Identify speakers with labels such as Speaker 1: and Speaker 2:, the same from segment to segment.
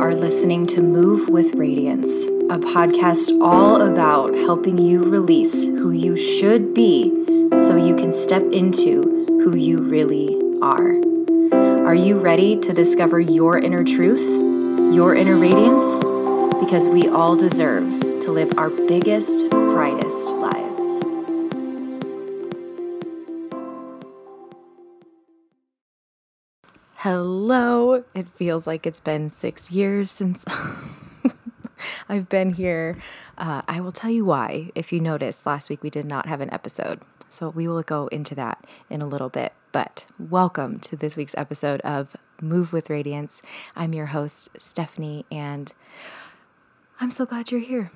Speaker 1: are listening to Move with Radiance, a podcast all about helping you release who you should be so you can step into who you really are. Are you ready to discover your inner truth, your inner radiance? Because we all deserve to live our biggest, brightest lives. Hello. It feels like it's been six years since I've been here. Uh, I will tell you why. If you noticed, last week we did not have an episode. So we will go into that in a little bit. But welcome to this week's episode of Move with Radiance. I'm your host, Stephanie, and I'm so glad you're here.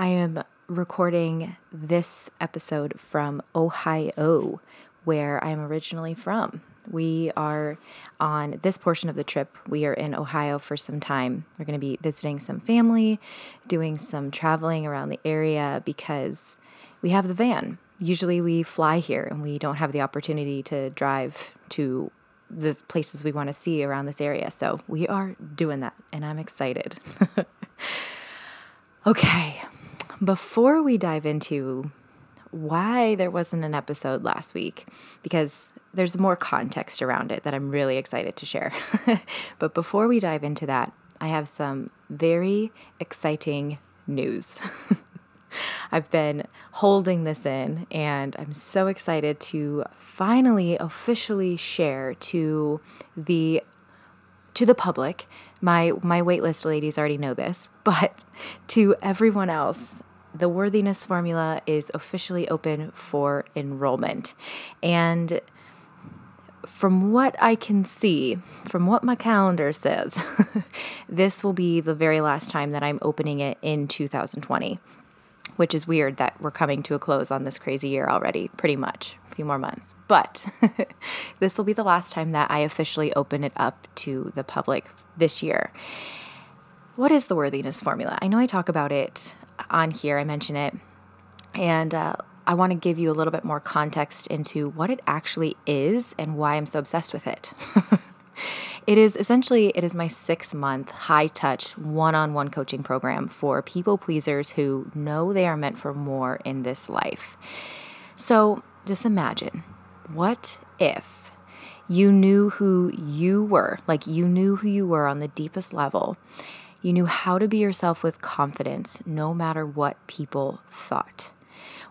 Speaker 1: I am recording this episode from Ohio, where I'm originally from. We are on this portion of the trip. We are in Ohio for some time. We're going to be visiting some family, doing some traveling around the area because we have the van. Usually we fly here and we don't have the opportunity to drive to the places we want to see around this area. So we are doing that and I'm excited. okay, before we dive into why there wasn't an episode last week, because there's more context around it that I'm really excited to share. but before we dive into that, I have some very exciting news. I've been holding this in, and I'm so excited to finally officially share to the to the public. My my waitlist ladies already know this, but to everyone else, the worthiness formula is officially open for enrollment. And from what I can see, from what my calendar says, this will be the very last time that I'm opening it in 2020, which is weird that we're coming to a close on this crazy year already, pretty much, a few more months. But this will be the last time that I officially open it up to the public this year. What is the worthiness formula? I know I talk about it on here, I mention it. And uh, I want to give you a little bit more context into what it actually is and why I'm so obsessed with it. it is essentially it is my 6 month high touch one-on-one coaching program for people pleasers who know they are meant for more in this life. So, just imagine what if you knew who you were, like you knew who you were on the deepest level. You knew how to be yourself with confidence no matter what people thought.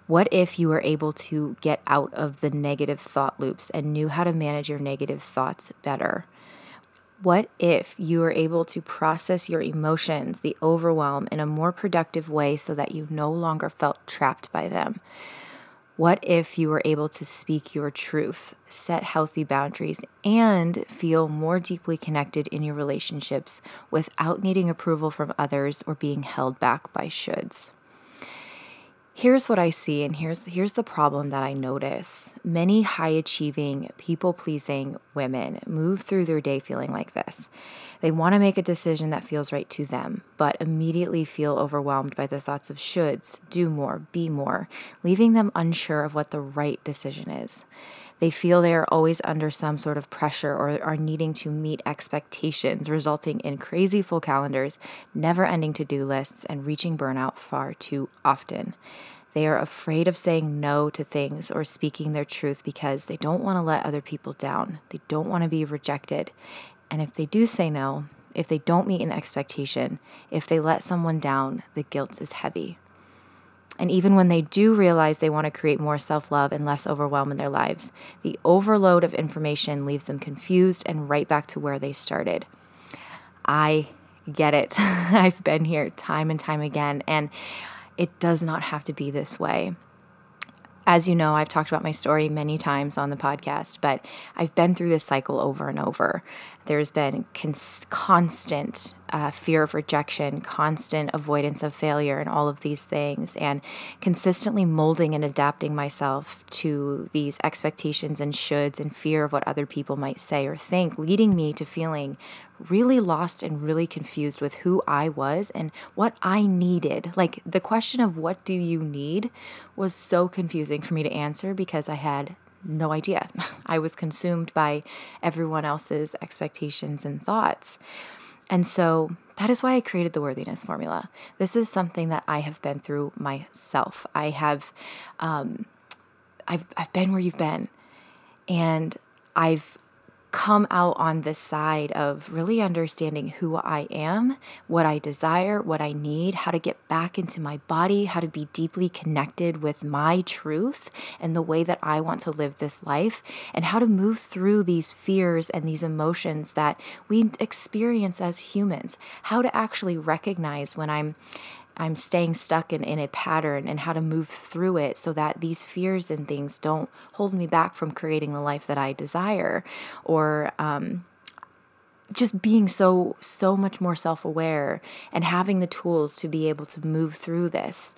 Speaker 1: What if you were able to get out of the negative thought loops and knew how to manage your negative thoughts better? What if you were able to process your emotions, the overwhelm, in a more productive way so that you no longer felt trapped by them? What if you were able to speak your truth, set healthy boundaries, and feel more deeply connected in your relationships without needing approval from others or being held back by shoulds? Here's what I see, and here's here's the problem that I notice. Many high achieving, people pleasing women move through their day feeling like this. They want to make a decision that feels right to them, but immediately feel overwhelmed by the thoughts of shoulds, do more, be more, leaving them unsure of what the right decision is. They feel they are always under some sort of pressure or are needing to meet expectations, resulting in crazy full calendars, never ending to do lists, and reaching burnout far too often. They are afraid of saying no to things or speaking their truth because they don't want to let other people down. They don't want to be rejected. And if they do say no, if they don't meet an expectation, if they let someone down, the guilt is heavy. And even when they do realize they want to create more self love and less overwhelm in their lives, the overload of information leaves them confused and right back to where they started. I get it. I've been here time and time again, and it does not have to be this way. As you know, I've talked about my story many times on the podcast, but I've been through this cycle over and over. There's been cons- constant uh, fear of rejection, constant avoidance of failure, and all of these things, and consistently molding and adapting myself to these expectations and shoulds and fear of what other people might say or think, leading me to feeling really lost and really confused with who I was and what I needed. Like the question of what do you need was so confusing for me to answer because I had no idea. I was consumed by everyone else's expectations and thoughts. And so That is why I created the worthiness formula. This is something that I have been through myself. I have, um, I've, I've been where you've been, and I've come out on this side of really understanding who I am, what I desire, what I need, how to get back into my body, how to be deeply connected with my truth and the way that I want to live this life, and how to move through these fears and these emotions that we experience as humans, how to actually recognize when I'm I'm staying stuck in, in a pattern and how to move through it so that these fears and things don't hold me back from creating the life that I desire or um, just being so so much more self-aware and having the tools to be able to move through this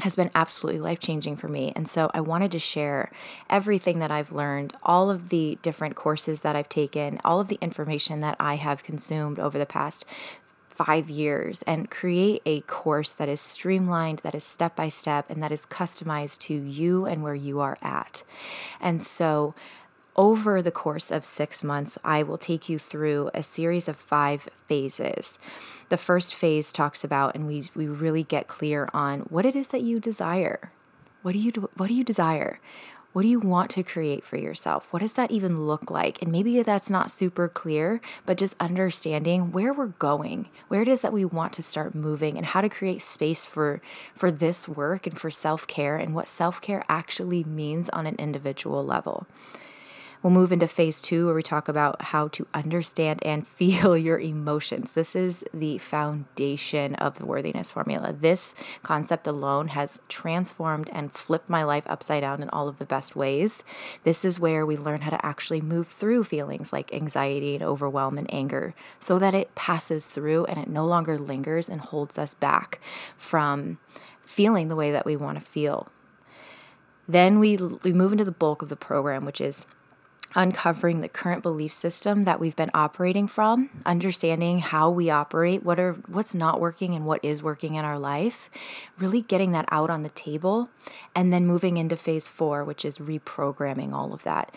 Speaker 1: has been absolutely life changing for me. And so I wanted to share everything that I've learned, all of the different courses that I've taken, all of the information that I have consumed over the past five years and create a course that is streamlined, that is step by step, and that is customized to you and where you are at. And so, over the course of six months, I will take you through a series of five phases. The first phase talks about, and we, we really get clear on what it is that you desire. What do you what do you desire? What do you want to create for yourself? What does that even look like? And maybe that's not super clear, but just understanding where we're going, where it is that we want to start moving and how to create space for for this work and for self-care and what self-care actually means on an individual level. We'll move into phase two, where we talk about how to understand and feel your emotions. This is the foundation of the worthiness formula. This concept alone has transformed and flipped my life upside down in all of the best ways. This is where we learn how to actually move through feelings like anxiety and overwhelm and anger so that it passes through and it no longer lingers and holds us back from feeling the way that we want to feel. Then we, we move into the bulk of the program, which is uncovering the current belief system that we've been operating from, understanding how we operate, what are what's not working and what is working in our life, really getting that out on the table, and then moving into phase 4, which is reprogramming all of that.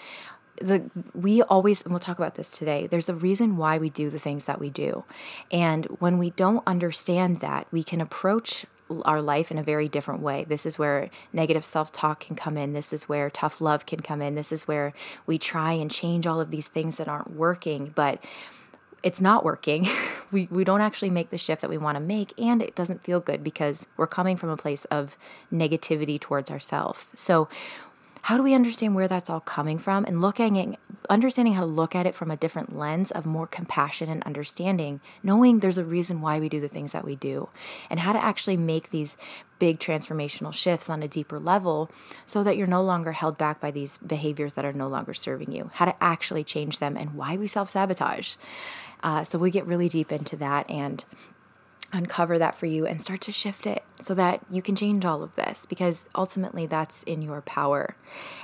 Speaker 1: The we always and we'll talk about this today. There's a reason why we do the things that we do. And when we don't understand that, we can approach our life in a very different way. This is where negative self talk can come in. This is where tough love can come in. This is where we try and change all of these things that aren't working, but it's not working. we, we don't actually make the shift that we want to make, and it doesn't feel good because we're coming from a place of negativity towards ourselves. So, how do we understand where that's all coming from and looking at understanding how to look at it from a different lens of more compassion and understanding knowing there's a reason why we do the things that we do and how to actually make these big transformational shifts on a deeper level so that you're no longer held back by these behaviors that are no longer serving you how to actually change them and why we self-sabotage. Uh, so we get really deep into that and uncover that for you and start to shift it so that you can change all of this because ultimately that's in your power.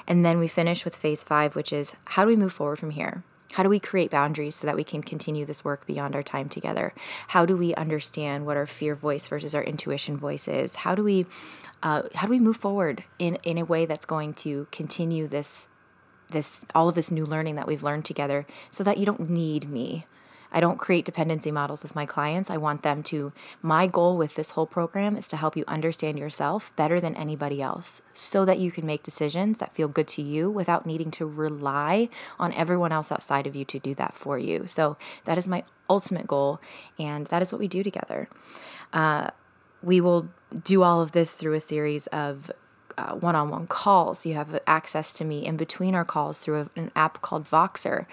Speaker 1: And then we finish with phase five, which is how do we move forward from here? How do we create boundaries so that we can continue this work beyond our time together? How do we understand what our fear voice versus our intuition voice is? How do we uh, how do we move forward in in a way that's going to continue this this all of this new learning that we've learned together so that you don't need me I don't create dependency models with my clients. I want them to, my goal with this whole program is to help you understand yourself better than anybody else so that you can make decisions that feel good to you without needing to rely on everyone else outside of you to do that for you. So that is my ultimate goal, and that is what we do together. Uh, we will do all of this through a series of one on one calls. You have access to me in between our calls through an app called Voxer.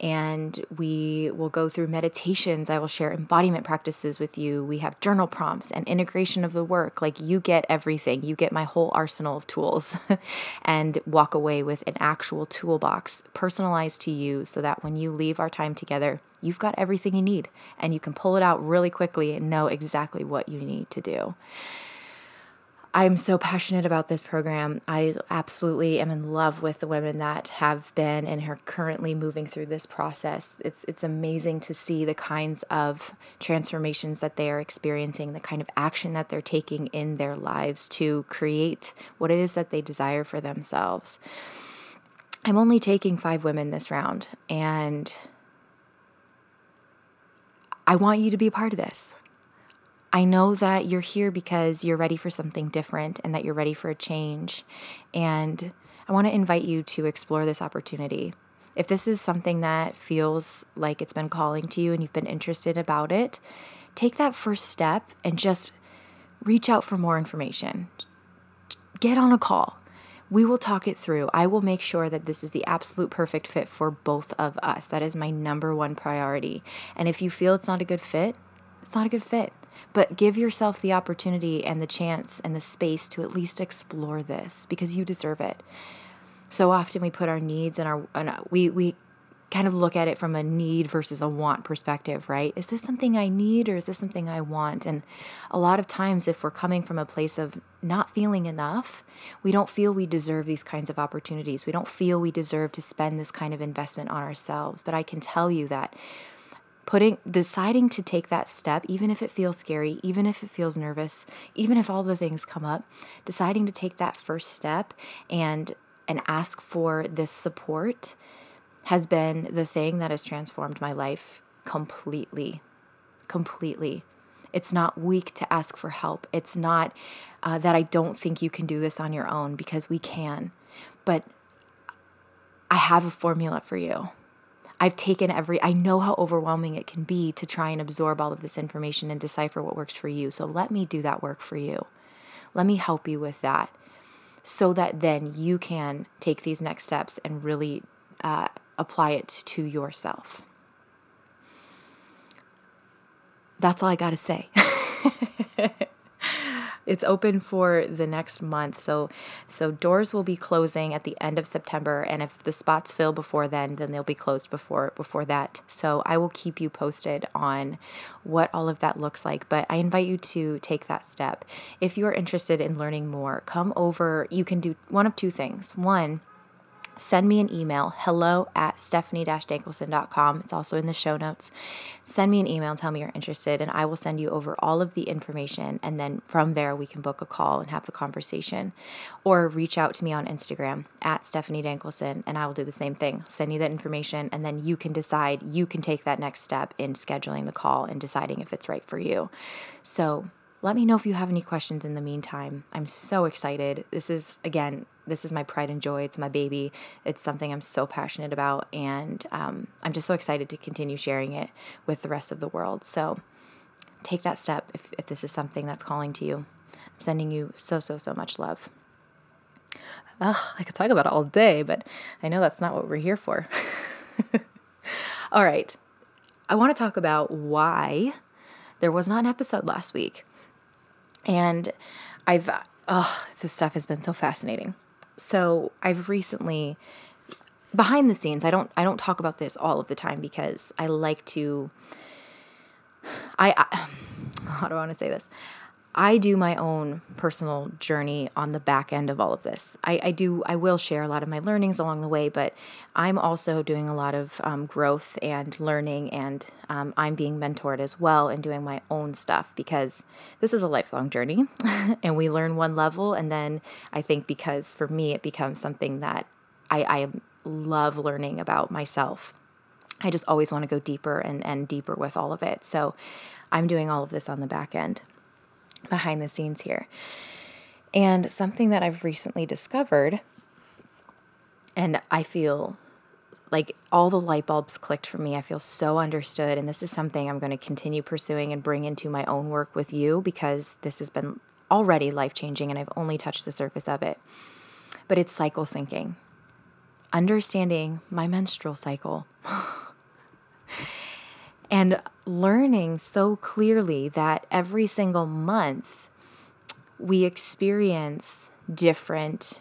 Speaker 1: And we will go through meditations. I will share embodiment practices with you. We have journal prompts and integration of the work. Like you get everything, you get my whole arsenal of tools and walk away with an actual toolbox personalized to you so that when you leave our time together, you've got everything you need and you can pull it out really quickly and know exactly what you need to do. I'm so passionate about this program. I absolutely am in love with the women that have been and are currently moving through this process. It's it's amazing to see the kinds of transformations that they are experiencing, the kind of action that they're taking in their lives to create what it is that they desire for themselves. I'm only taking 5 women this round and I want you to be a part of this. I know that you're here because you're ready for something different and that you're ready for a change. And I want to invite you to explore this opportunity. If this is something that feels like it's been calling to you and you've been interested about it, take that first step and just reach out for more information. Get on a call. We will talk it through. I will make sure that this is the absolute perfect fit for both of us. That is my number one priority. And if you feel it's not a good fit, it's not a good fit. But give yourself the opportunity and the chance and the space to at least explore this because you deserve it. So often we put our needs and our, and we we kind of look at it from a need versus a want perspective, right? Is this something I need or is this something I want? And a lot of times, if we're coming from a place of not feeling enough, we don't feel we deserve these kinds of opportunities. We don't feel we deserve to spend this kind of investment on ourselves. But I can tell you that putting deciding to take that step even if it feels scary even if it feels nervous even if all the things come up deciding to take that first step and and ask for this support has been the thing that has transformed my life completely. Completely. It's not weak to ask for help. It's not uh, that I don't think you can do this on your own because we can. But I have a formula for you. I've taken every, I know how overwhelming it can be to try and absorb all of this information and decipher what works for you. So let me do that work for you. Let me help you with that so that then you can take these next steps and really uh, apply it to yourself. That's all I got to say. it's open for the next month. So so doors will be closing at the end of September and if the spots fill before then, then they'll be closed before before that. So I will keep you posted on what all of that looks like, but I invite you to take that step. If you're interested in learning more, come over. You can do one of two things. One, send me an email hello at stephanie-dankelson.com it's also in the show notes. Send me an email tell me you're interested and i will send you over all of the information and then from there we can book a call and have the conversation. Or reach out to me on instagram at stephanie dankelson and i will do the same thing. Send you that information and then you can decide you can take that next step in scheduling the call and deciding if it's right for you. So let me know if you have any questions in the meantime. I'm so excited. This is, again, this is my pride and joy. It's my baby. It's something I'm so passionate about. And um, I'm just so excited to continue sharing it with the rest of the world. So take that step if, if this is something that's calling to you. I'm sending you so, so, so much love. Ugh, I could talk about it all day, but I know that's not what we're here for. all right. I want to talk about why there was not an episode last week. And I've, oh, this stuff has been so fascinating. So I've recently, behind the scenes, I don't, I don't talk about this all of the time because I like to, I, I how do I want to say this? I do my own personal journey on the back end of all of this. I, I, do, I will share a lot of my learnings along the way, but I'm also doing a lot of um, growth and learning, and um, I'm being mentored as well and doing my own stuff because this is a lifelong journey, and we learn one level, and then I think because for me it becomes something that I, I love learning about myself. I just always want to go deeper and, and deeper with all of it. So I'm doing all of this on the back end behind the scenes here. And something that I've recently discovered, and I feel like all the light bulbs clicked for me. I feel so understood. And this is something I'm going to continue pursuing and bring into my own work with you because this has been already life changing and I've only touched the surface of it. But it's cycle syncing, understanding my menstrual cycle. and learning so clearly that every single month we experience different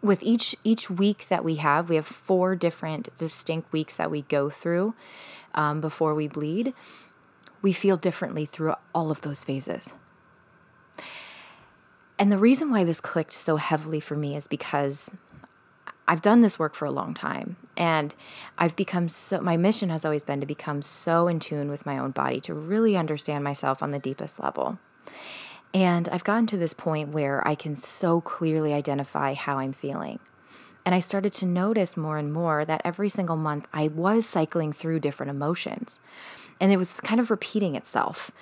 Speaker 1: with each each week that we have we have four different distinct weeks that we go through um, before we bleed. We feel differently through all of those phases. And the reason why this clicked so heavily for me is because I've done this work for a long time and I've become so my mission has always been to become so in tune with my own body to really understand myself on the deepest level. And I've gotten to this point where I can so clearly identify how I'm feeling. And I started to notice more and more that every single month I was cycling through different emotions. And it was kind of repeating itself.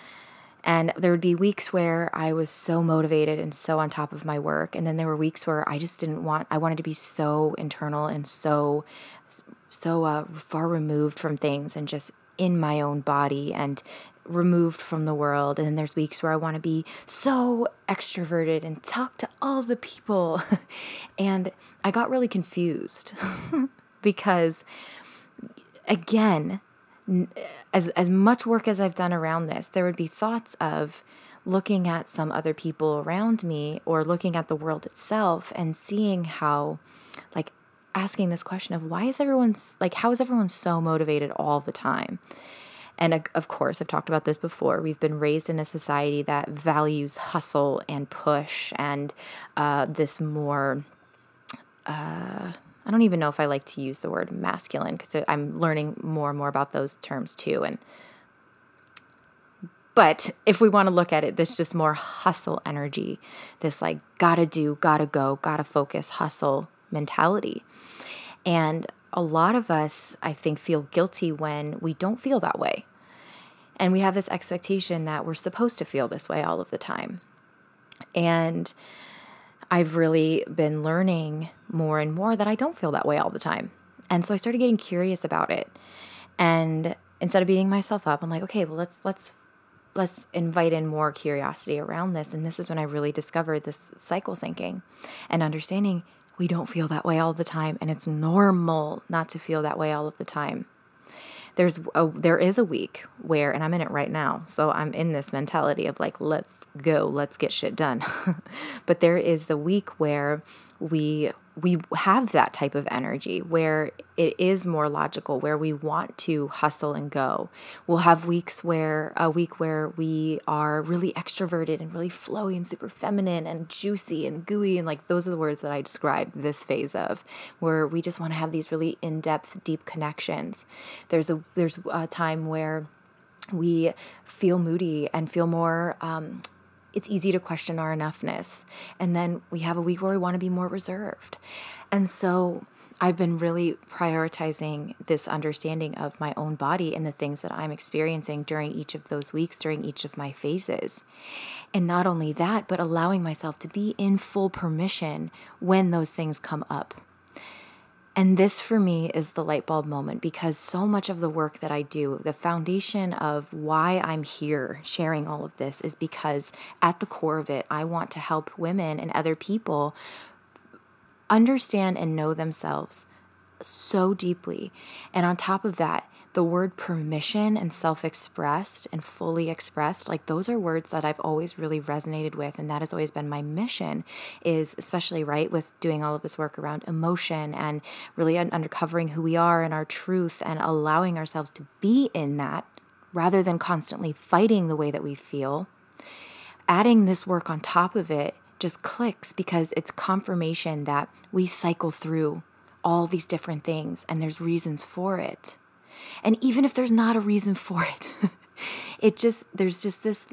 Speaker 1: And there would be weeks where I was so motivated and so on top of my work. And then there were weeks where I just didn't want, I wanted to be so internal and so, so uh, far removed from things and just in my own body and removed from the world. And then there's weeks where I want to be so extroverted and talk to all the people. and I got really confused because, again, as as much work as I've done around this, there would be thoughts of looking at some other people around me or looking at the world itself and seeing how like asking this question of why is everyone like how is everyone so motivated all the time? And of course, I've talked about this before. We've been raised in a society that values hustle and push and uh, this more uh, I don't even know if I like to use the word masculine because I'm learning more and more about those terms too. And but if we want to look at it, this just more hustle energy, this like gotta do, gotta go, gotta focus, hustle mentality. And a lot of us, I think, feel guilty when we don't feel that way. And we have this expectation that we're supposed to feel this way all of the time. And I've really been learning more and more that I don't feel that way all the time. And so I started getting curious about it. And instead of beating myself up, I'm like, okay, well let's let's let's invite in more curiosity around this. And this is when I really discovered this cycle syncing and understanding we don't feel that way all the time and it's normal not to feel that way all of the time there's a, there is a week where and I'm in it right now. So I'm in this mentality of like let's go, let's get shit done. but there is the week where we we have that type of energy where it is more logical where we want to hustle and go. We'll have weeks where a week where we are really extroverted and really flowy and super feminine and juicy and gooey and like those are the words that i describe this phase of where we just want to have these really in-depth deep connections. There's a there's a time where we feel moody and feel more um, it's easy to question our enoughness. And then we have a week where we want to be more reserved. And so I've been really prioritizing this understanding of my own body and the things that I'm experiencing during each of those weeks, during each of my phases. And not only that, but allowing myself to be in full permission when those things come up. And this for me is the light bulb moment because so much of the work that I do, the foundation of why I'm here sharing all of this is because at the core of it, I want to help women and other people understand and know themselves so deeply. And on top of that, the word permission and self expressed and fully expressed, like those are words that I've always really resonated with. And that has always been my mission, is especially right with doing all of this work around emotion and really uncovering who we are and our truth and allowing ourselves to be in that rather than constantly fighting the way that we feel. Adding this work on top of it just clicks because it's confirmation that we cycle through all these different things and there's reasons for it. And even if there's not a reason for it, it just there's just this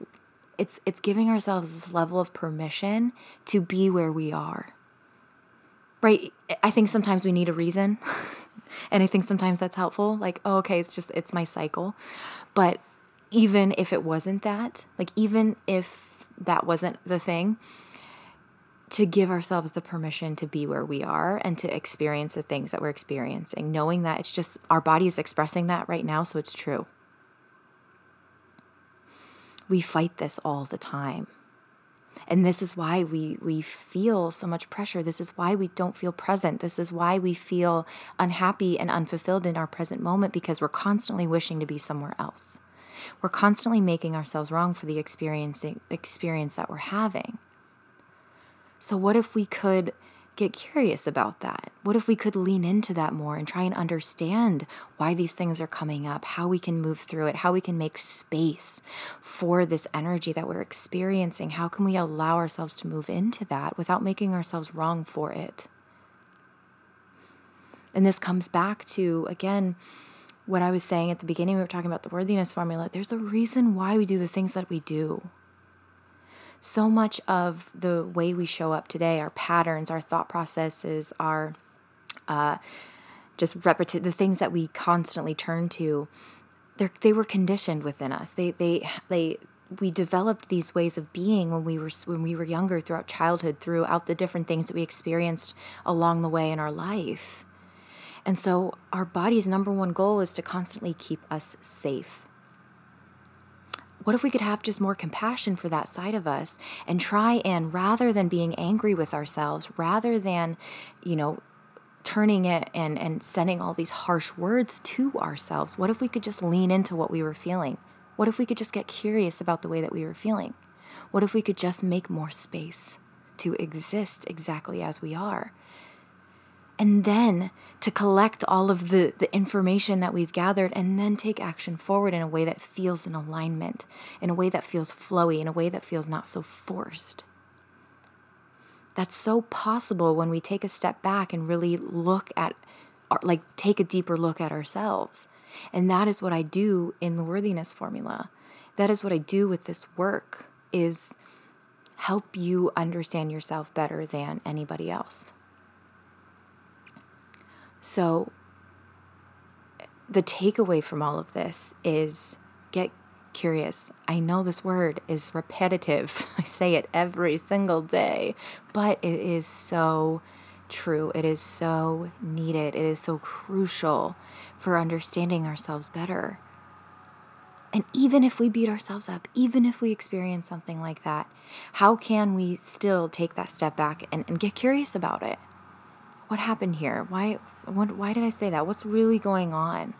Speaker 1: it's it's giving ourselves this level of permission to be where we are. Right? I think sometimes we need a reason. and I think sometimes that's helpful. Like, oh, okay, it's just it's my cycle. But even if it wasn't that, like even if that wasn't the thing, to give ourselves the permission to be where we are and to experience the things that we're experiencing, knowing that it's just our body is expressing that right now, so it's true. We fight this all the time. And this is why we, we feel so much pressure. This is why we don't feel present. This is why we feel unhappy and unfulfilled in our present moment because we're constantly wishing to be somewhere else. We're constantly making ourselves wrong for the experiencing experience that we're having. So, what if we could get curious about that? What if we could lean into that more and try and understand why these things are coming up, how we can move through it, how we can make space for this energy that we're experiencing? How can we allow ourselves to move into that without making ourselves wrong for it? And this comes back to, again, what I was saying at the beginning, we were talking about the worthiness formula. There's a reason why we do the things that we do so much of the way we show up today, our patterns, our thought processes, our uh, just repeti- the things that we constantly turn to, they were conditioned within us. They they they we developed these ways of being when we were when we were younger throughout childhood throughout the different things that we experienced along the way in our life and so our body's number one goal is to constantly keep us safe what if we could have just more compassion for that side of us and try and rather than being angry with ourselves rather than you know turning it and and sending all these harsh words to ourselves what if we could just lean into what we were feeling what if we could just get curious about the way that we were feeling? What if we could just make more space to exist exactly as we are? And then to collect all of the, the information that we've gathered and then take action forward in a way that feels in alignment, in a way that feels flowy, in a way that feels not so forced. That's so possible when we take a step back and really look at, uh, like, take a deeper look at ourselves and that is what I do in the worthiness formula. That is what I do with this work is help you understand yourself better than anybody else. So the takeaway from all of this is get curious. I know this word is repetitive. I say it every single day, but it is so true. It is so needed. It is so crucial for understanding ourselves better. And even if we beat ourselves up, even if we experience something like that, how can we still take that step back and, and get curious about it? What happened here? Why, what, why did I say that? What's really going on?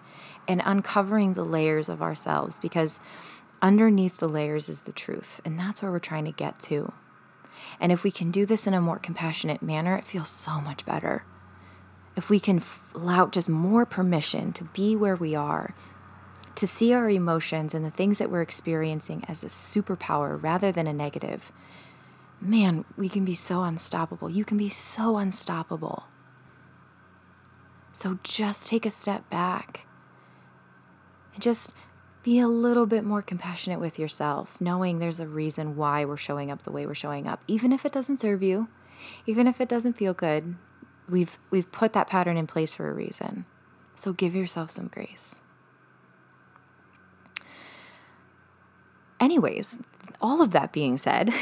Speaker 1: And uncovering the layers of ourselves because underneath the layers is the truth. And that's where we're trying to get to. And if we can do this in a more compassionate manner, it feels so much better. If we can allow just more permission to be where we are, to see our emotions and the things that we're experiencing as a superpower rather than a negative, man, we can be so unstoppable. You can be so unstoppable. So just take a step back and just be a little bit more compassionate with yourself, knowing there's a reason why we're showing up the way we're showing up, even if it doesn't serve you, even if it doesn't feel good. We've we've put that pattern in place for a reason. So give yourself some grace. Anyways, all of that being said,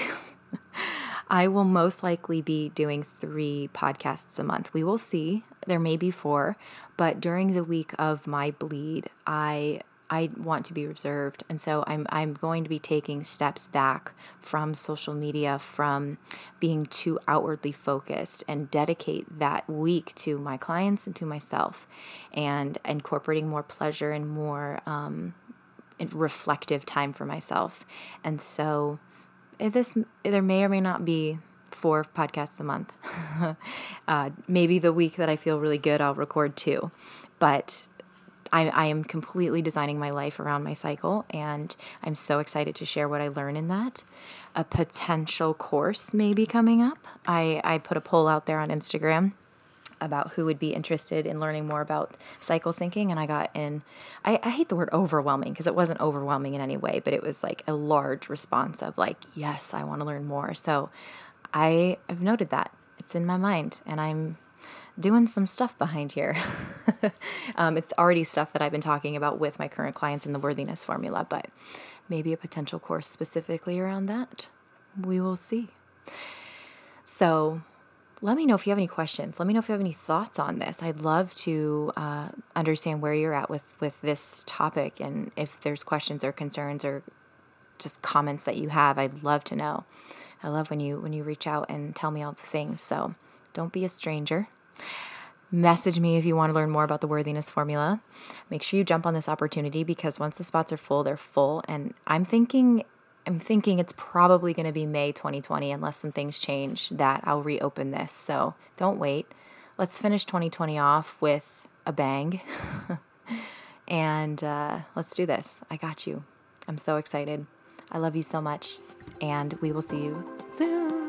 Speaker 1: I will most likely be doing three podcasts a month. We will see. There may be four, but during the week of my bleed, I I want to be reserved. And so I'm, I'm going to be taking steps back from social media, from being too outwardly focused, and dedicate that week to my clients and to myself, and incorporating more pleasure and more um, reflective time for myself. And so eh, this there may or may not be four podcasts a month. uh, maybe the week that I feel really good, I'll record two. But I, I am completely designing my life around my cycle, and I'm so excited to share what I learn in that. A potential course may be coming up. I, I put a poll out there on Instagram about who would be interested in learning more about cycle syncing and i got in i, I hate the word overwhelming because it wasn't overwhelming in any way but it was like a large response of like yes i want to learn more so i have noted that it's in my mind and i'm doing some stuff behind here. um, it's already stuff that I've been talking about with my current clients in the worthiness formula, but maybe a potential course specifically around that. We will see. So, let me know if you have any questions. Let me know if you have any thoughts on this. I'd love to uh, understand where you're at with with this topic, and if there's questions or concerns or just comments that you have, I'd love to know. I love when you when you reach out and tell me all the things. So don't be a stranger. Message me if you want to learn more about the worthiness formula. Make sure you jump on this opportunity because once the spots are full, they're full. And I'm thinking I'm thinking it's probably going to be May 2020 unless some things change that I'll reopen this. So don't wait. Let's finish 2020 off with a bang. and uh, let's do this. I got you. I'm so excited. I love you so much. And we will see you soon.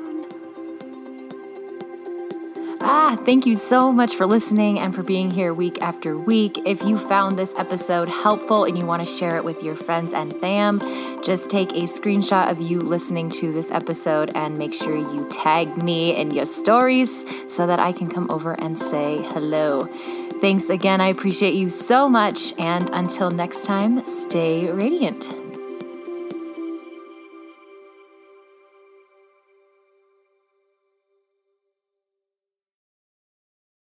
Speaker 1: Ah, thank you so much for listening and for being here week after week. If you found this episode helpful and you want to share it with your friends and fam, just take a screenshot of you listening to this episode and make sure you tag me in your stories so that I can come over and say hello. Thanks again. I appreciate you so much. And until next time, stay radiant.